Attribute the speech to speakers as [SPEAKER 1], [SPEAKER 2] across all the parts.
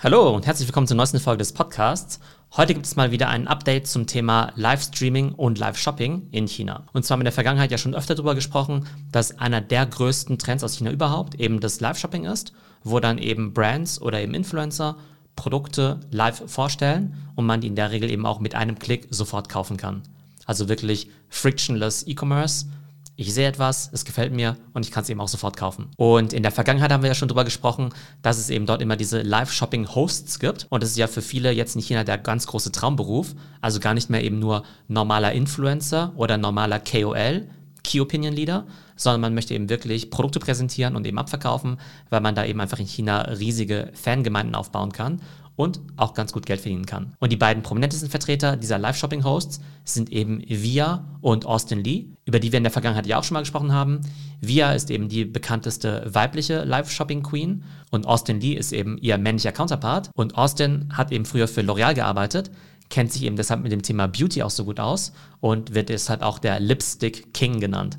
[SPEAKER 1] Hallo und herzlich willkommen zur neuesten Folge des Podcasts. Heute gibt es mal wieder ein Update zum Thema Livestreaming und Live-Shopping in China. Und zwar haben wir in der Vergangenheit ja schon öfter darüber gesprochen, dass einer der größten Trends aus China überhaupt eben das Live-Shopping ist, wo dann eben Brands oder eben Influencer Produkte live vorstellen und man die in der Regel eben auch mit einem Klick sofort kaufen kann. Also wirklich frictionless E-Commerce ich sehe etwas, es gefällt mir und ich kann es eben auch sofort kaufen. Und in der Vergangenheit haben wir ja schon darüber gesprochen, dass es eben dort immer diese Live-Shopping-Hosts gibt. Und das ist ja für viele jetzt in China der ganz große Traumberuf. Also gar nicht mehr eben nur normaler Influencer oder normaler KOL, Key Opinion Leader, sondern man möchte eben wirklich Produkte präsentieren und eben abverkaufen, weil man da eben einfach in China riesige Fangemeinden aufbauen kann und auch ganz gut Geld verdienen kann. Und die beiden prominentesten Vertreter dieser Live-Shopping-Hosts sind eben Via und Austin Lee, über die wir in der Vergangenheit ja auch schon mal gesprochen haben. Via ist eben die bekannteste weibliche Live-Shopping-Queen und Austin Lee ist eben ihr männlicher Counterpart. Und Austin hat eben früher für L'Oreal gearbeitet, kennt sich eben deshalb mit dem Thema Beauty auch so gut aus und wird deshalb auch der Lipstick King genannt.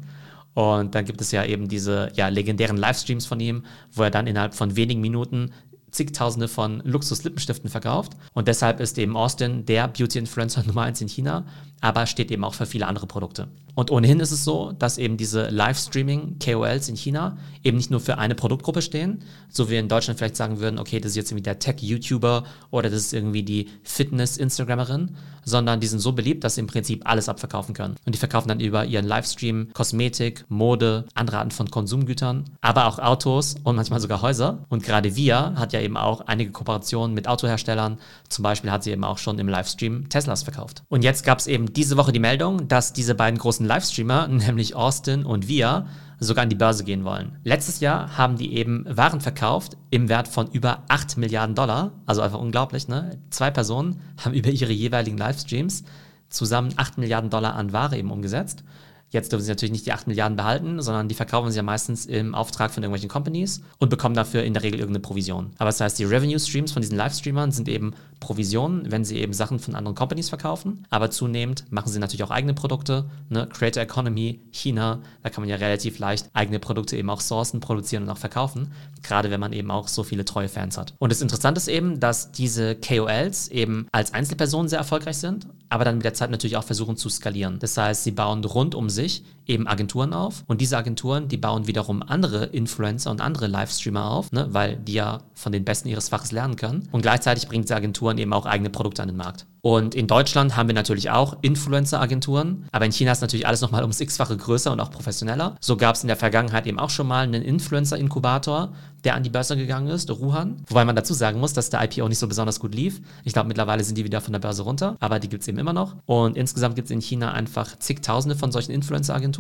[SPEAKER 1] Und dann gibt es ja eben diese ja, legendären Livestreams von ihm, wo er dann innerhalb von wenigen Minuten zigtausende von Luxus-Lippenstiften verkauft. Und deshalb ist eben Austin der Beauty-Influencer Nummer eins in China, aber steht eben auch für viele andere Produkte. Und ohnehin ist es so, dass eben diese Livestreaming-KOLs in China eben nicht nur für eine Produktgruppe stehen, so wie wir in Deutschland vielleicht sagen würden, okay, das ist jetzt irgendwie der Tech-YouTuber oder das ist irgendwie die Fitness-Instagrammerin, sondern die sind so beliebt, dass sie im Prinzip alles abverkaufen können. Und die verkaufen dann über ihren Livestream Kosmetik, Mode, andere Arten von Konsumgütern, aber auch Autos und manchmal sogar Häuser. Und gerade Via hat ja eben auch einige Kooperationen mit Autoherstellern. Zum Beispiel hat sie eben auch schon im Livestream Teslas verkauft. Und jetzt gab es eben diese Woche die Meldung, dass diese beiden großen Livestreamer, nämlich Austin und Via, sogar an die Börse gehen wollen. Letztes Jahr haben die eben Waren verkauft im Wert von über 8 Milliarden Dollar. Also einfach unglaublich, ne? Zwei Personen haben über ihre jeweiligen Livestreams zusammen 8 Milliarden Dollar an Ware eben umgesetzt. Jetzt dürfen sie natürlich nicht die 8 Milliarden behalten, sondern die verkaufen sie ja meistens im Auftrag von irgendwelchen Companies und bekommen dafür in der Regel irgendeine Provision. Aber das heißt, die Revenue Streams von diesen Livestreamern sind eben Provisionen, wenn sie eben Sachen von anderen Companies verkaufen. Aber zunehmend machen sie natürlich auch eigene Produkte. Ne? Creator Economy, China, da kann man ja relativ leicht eigene Produkte eben auch sourcen, produzieren und auch verkaufen. Gerade wenn man eben auch so viele treue Fans hat. Und das Interessante ist eben, dass diese KOLs eben als Einzelpersonen sehr erfolgreich sind, aber dann mit der Zeit natürlich auch versuchen zu skalieren. Das heißt, sie bauen rund um sich eben Agenturen auf und diese Agenturen, die bauen wiederum andere Influencer und andere Livestreamer auf, ne, weil die ja von den Besten ihres Faches lernen können. Und gleichzeitig bringt diese Agenturen eben auch eigene Produkte an den Markt. Und in Deutschland haben wir natürlich auch Influencer-Agenturen, aber in China ist natürlich alles nochmal ums x-fache größer und auch professioneller. So gab es in der Vergangenheit eben auch schon mal einen Influencer-Inkubator, der an die Börse gegangen ist, Ruhan. Wobei man dazu sagen muss, dass der IPO nicht so besonders gut lief. Ich glaube, mittlerweile sind die wieder von der Börse runter, aber die gibt es eben immer noch. Und insgesamt gibt es in China einfach zigtausende von solchen Influencer-Agenturen.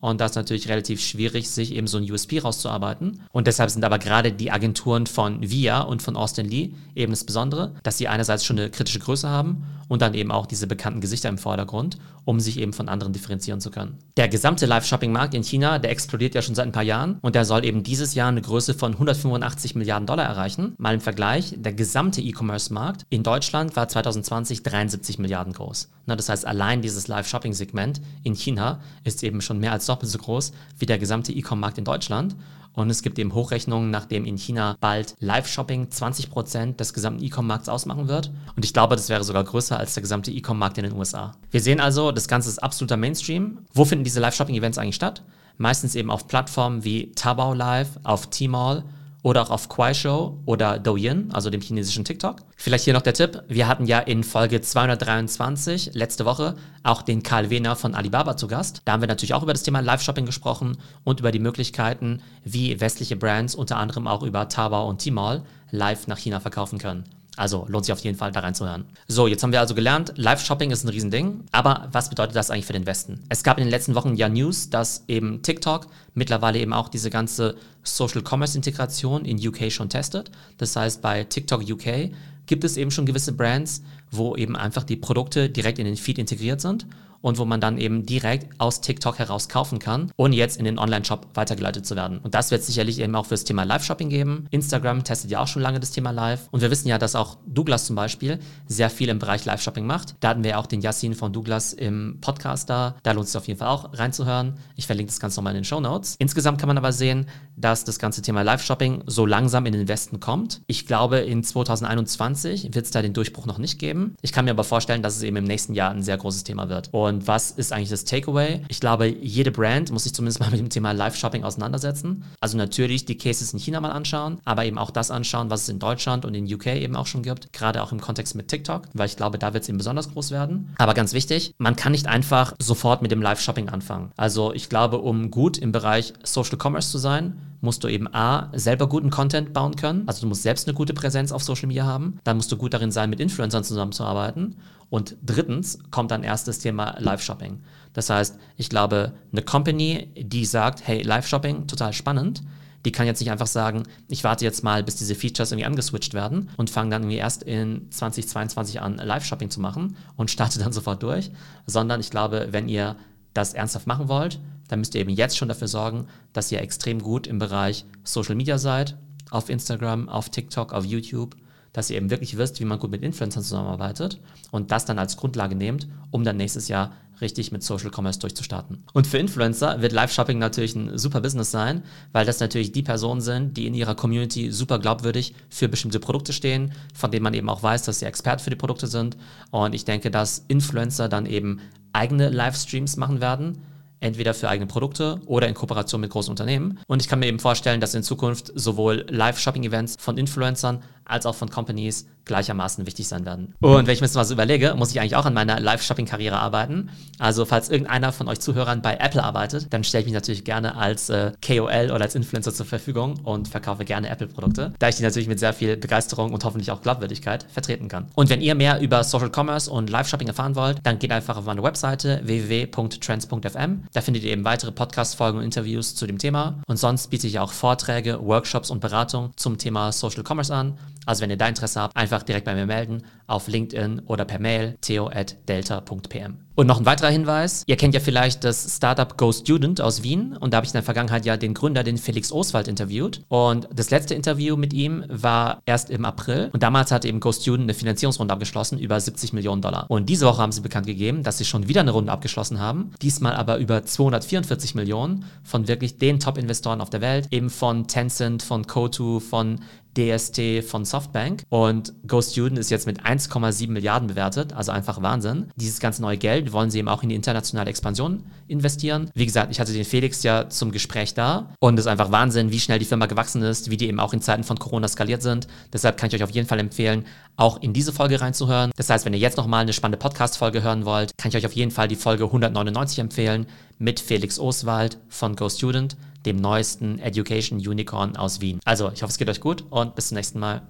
[SPEAKER 1] Und da ist natürlich relativ schwierig, sich eben so ein USP rauszuarbeiten. Und deshalb sind aber gerade die Agenturen von VIA und von Austin Lee eben das Besondere, dass sie einerseits schon eine kritische Größe haben und dann eben auch diese bekannten Gesichter im Vordergrund, um sich eben von anderen differenzieren zu können. Der gesamte Live-Shopping-Markt in China, der explodiert ja schon seit ein paar Jahren und der soll eben dieses Jahr eine Größe von 185 Milliarden Dollar erreichen. Mal im Vergleich, der gesamte E-Commerce-Markt in Deutschland war 2020 73 Milliarden groß. Na, das heißt, allein dieses Live-Shopping-Segment in China ist eben schon mehr als doppelt so groß wie der gesamte E-Com-Markt in Deutschland. Und es gibt eben Hochrechnungen, nachdem in China bald Live-Shopping 20% des gesamten E-Com-Markts ausmachen wird. Und ich glaube, das wäre sogar größer als der gesamte E-Com-Markt in den USA. Wir sehen also, das Ganze ist absoluter Mainstream. Wo finden diese Live-Shopping-Events eigentlich statt? Meistens eben auf Plattformen wie Taobao Live, auf Tmall oder auch auf Kuaishou oder Douyin, also dem chinesischen TikTok. Vielleicht hier noch der Tipp. Wir hatten ja in Folge 223 letzte Woche auch den Karl Wehner von Alibaba zu Gast. Da haben wir natürlich auch über das Thema Live-Shopping gesprochen und über die Möglichkeiten, wie westliche Brands unter anderem auch über Taobao und Tmall live nach China verkaufen können. Also lohnt sich auf jeden Fall da reinzuhören. So, jetzt haben wir also gelernt, Live-Shopping ist ein Riesending. Aber was bedeutet das eigentlich für den Westen? Es gab in den letzten Wochen ja News, dass eben TikTok mittlerweile eben auch diese ganze Social Commerce Integration in UK schon testet. Das heißt, bei TikTok UK gibt es eben schon gewisse Brands, wo eben einfach die Produkte direkt in den Feed integriert sind und wo man dann eben direkt aus TikTok heraus kaufen kann, ohne jetzt in den Online-Shop weitergeleitet zu werden. Und das wird sicherlich eben auch fürs Thema Live-Shopping geben. Instagram testet ja auch schon lange das Thema Live. Und wir wissen ja, dass auch Douglas zum Beispiel sehr viel im Bereich Live-Shopping macht. Da hatten wir ja auch den Yassin von Douglas im Podcast da. Da lohnt es sich auf jeden Fall auch reinzuhören. Ich verlinke das Ganze nochmal in den Show Notes. Insgesamt kann man aber sehen, dass das ganze Thema Live-Shopping so langsam in den Westen kommt. Ich glaube, in 2021 wird es da den Durchbruch noch nicht geben. Ich kann mir aber vorstellen, dass es eben im nächsten Jahr ein sehr großes Thema wird. Und was ist eigentlich das Takeaway? Ich glaube, jede Brand muss sich zumindest mal mit dem Thema Live-Shopping auseinandersetzen. Also natürlich die Cases in China mal anschauen, aber eben auch das anschauen, was es in Deutschland und in UK eben auch schon gibt. Gerade auch im Kontext mit TikTok, weil ich glaube, da wird es eben besonders groß werden. Aber ganz wichtig, man kann nicht einfach sofort mit dem Live-Shopping anfangen. Also ich glaube, um gut im Bereich Social Commerce zu sein, musst du eben A, selber guten Content bauen können. Also du musst selbst eine gute Präsenz auf Social Media haben. Dann musst du gut darin sein, mit Influencern zusammenzuarbeiten. Und drittens kommt dann erst das Thema Live-Shopping. Das heißt, ich glaube, eine Company, die sagt, hey, Live-Shopping, total spannend, die kann jetzt nicht einfach sagen, ich warte jetzt mal, bis diese Features irgendwie angeswitcht werden und fange dann irgendwie erst in 2022 an, Live-Shopping zu machen und starte dann sofort durch, sondern ich glaube, wenn ihr das ernsthaft machen wollt, dann müsst ihr eben jetzt schon dafür sorgen, dass ihr extrem gut im Bereich Social Media seid, auf Instagram, auf TikTok, auf YouTube, dass ihr eben wirklich wisst, wie man gut mit Influencern zusammenarbeitet und das dann als Grundlage nehmt, um dann nächstes Jahr richtig mit Social Commerce durchzustarten. Und für Influencer wird Live-Shopping natürlich ein super Business sein, weil das natürlich die Personen sind, die in ihrer Community super glaubwürdig für bestimmte Produkte stehen, von denen man eben auch weiß, dass sie Expert für die Produkte sind. Und ich denke, dass Influencer dann eben eigene Livestreams machen werden, entweder für eigene Produkte oder in Kooperation mit großen Unternehmen. Und ich kann mir eben vorstellen, dass in Zukunft sowohl Live-Shopping-Events von Influencern als auch von Companies gleichermaßen wichtig sein werden. Und wenn ich mir das mal so überlege, muss ich eigentlich auch an meiner Live-Shopping-Karriere arbeiten. Also falls irgendeiner von euch Zuhörern bei Apple arbeitet, dann stelle ich mich natürlich gerne als äh, KOL oder als Influencer zur Verfügung und verkaufe gerne Apple-Produkte, da ich die natürlich mit sehr viel Begeisterung und hoffentlich auch Glaubwürdigkeit vertreten kann. Und wenn ihr mehr über Social Commerce und Live-Shopping erfahren wollt, dann geht einfach auf meine Webseite www.trends.fm. Da findet ihr eben weitere Podcast-Folgen und Interviews zu dem Thema. Und sonst biete ich auch Vorträge, Workshops und Beratung zum Thema Social Commerce an. Also wenn ihr da Interesse habt, einfach direkt bei mir melden auf LinkedIn oder per Mail theo@delta.pm. Und noch ein weiterer Hinweis, ihr kennt ja vielleicht das Startup Go Student aus Wien und da habe ich in der Vergangenheit ja den Gründer, den Felix Oswald, interviewt. Und das letzte Interview mit ihm war erst im April und damals hat eben Go Student eine Finanzierungsrunde abgeschlossen über 70 Millionen Dollar. Und diese Woche haben sie bekannt gegeben, dass sie schon wieder eine Runde abgeschlossen haben, diesmal aber über 244 Millionen von wirklich den Top-Investoren auf der Welt, eben von Tencent, von Kotu, von DST von Softbank und Go Student ist jetzt mit 1,7 Milliarden bewertet, also einfach Wahnsinn. Dieses ganze neue Geld wollen sie eben auch in die internationale Expansion investieren. Wie gesagt, ich hatte den Felix ja zum Gespräch da und es ist einfach Wahnsinn, wie schnell die Firma gewachsen ist, wie die eben auch in Zeiten von Corona skaliert sind. Deshalb kann ich euch auf jeden Fall empfehlen, auch in diese Folge reinzuhören. Das heißt, wenn ihr jetzt nochmal eine spannende Podcast-Folge hören wollt, kann ich euch auf jeden Fall die Folge 199 empfehlen mit Felix Oswald von Go Student dem neuesten Education Unicorn aus Wien. Also, ich hoffe, es geht euch gut und bis zum nächsten Mal.